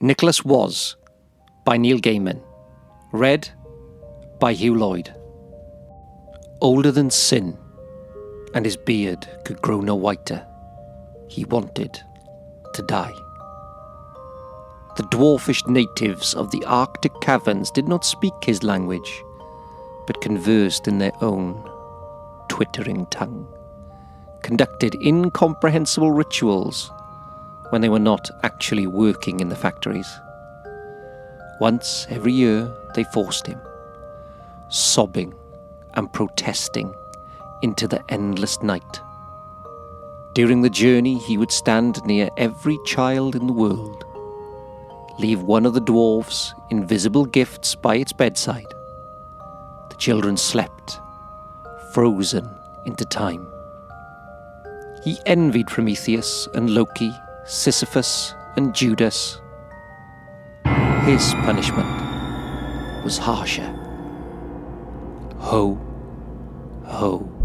Nicholas Was by Neil Gaiman. Read by Huw Lloyd. Older than sin, and his beard could grow no whiter, he wanted to die. The dwarfish natives of the Arctic caverns did not speak his language, but conversed in their own twittering tongue, conducted incomprehensible rituals when they were not actually working in the factories. Once every year, they forced him, sobbing and protesting, into the endless night. During the journey, he would stand near every child in the world, leave one of the dwarfs invisible gifts by its bedside. The children slept, frozen into time. He envied Prometheus and Loki Sisyphus, and Judas. His punishment was harsher. Ho, ho.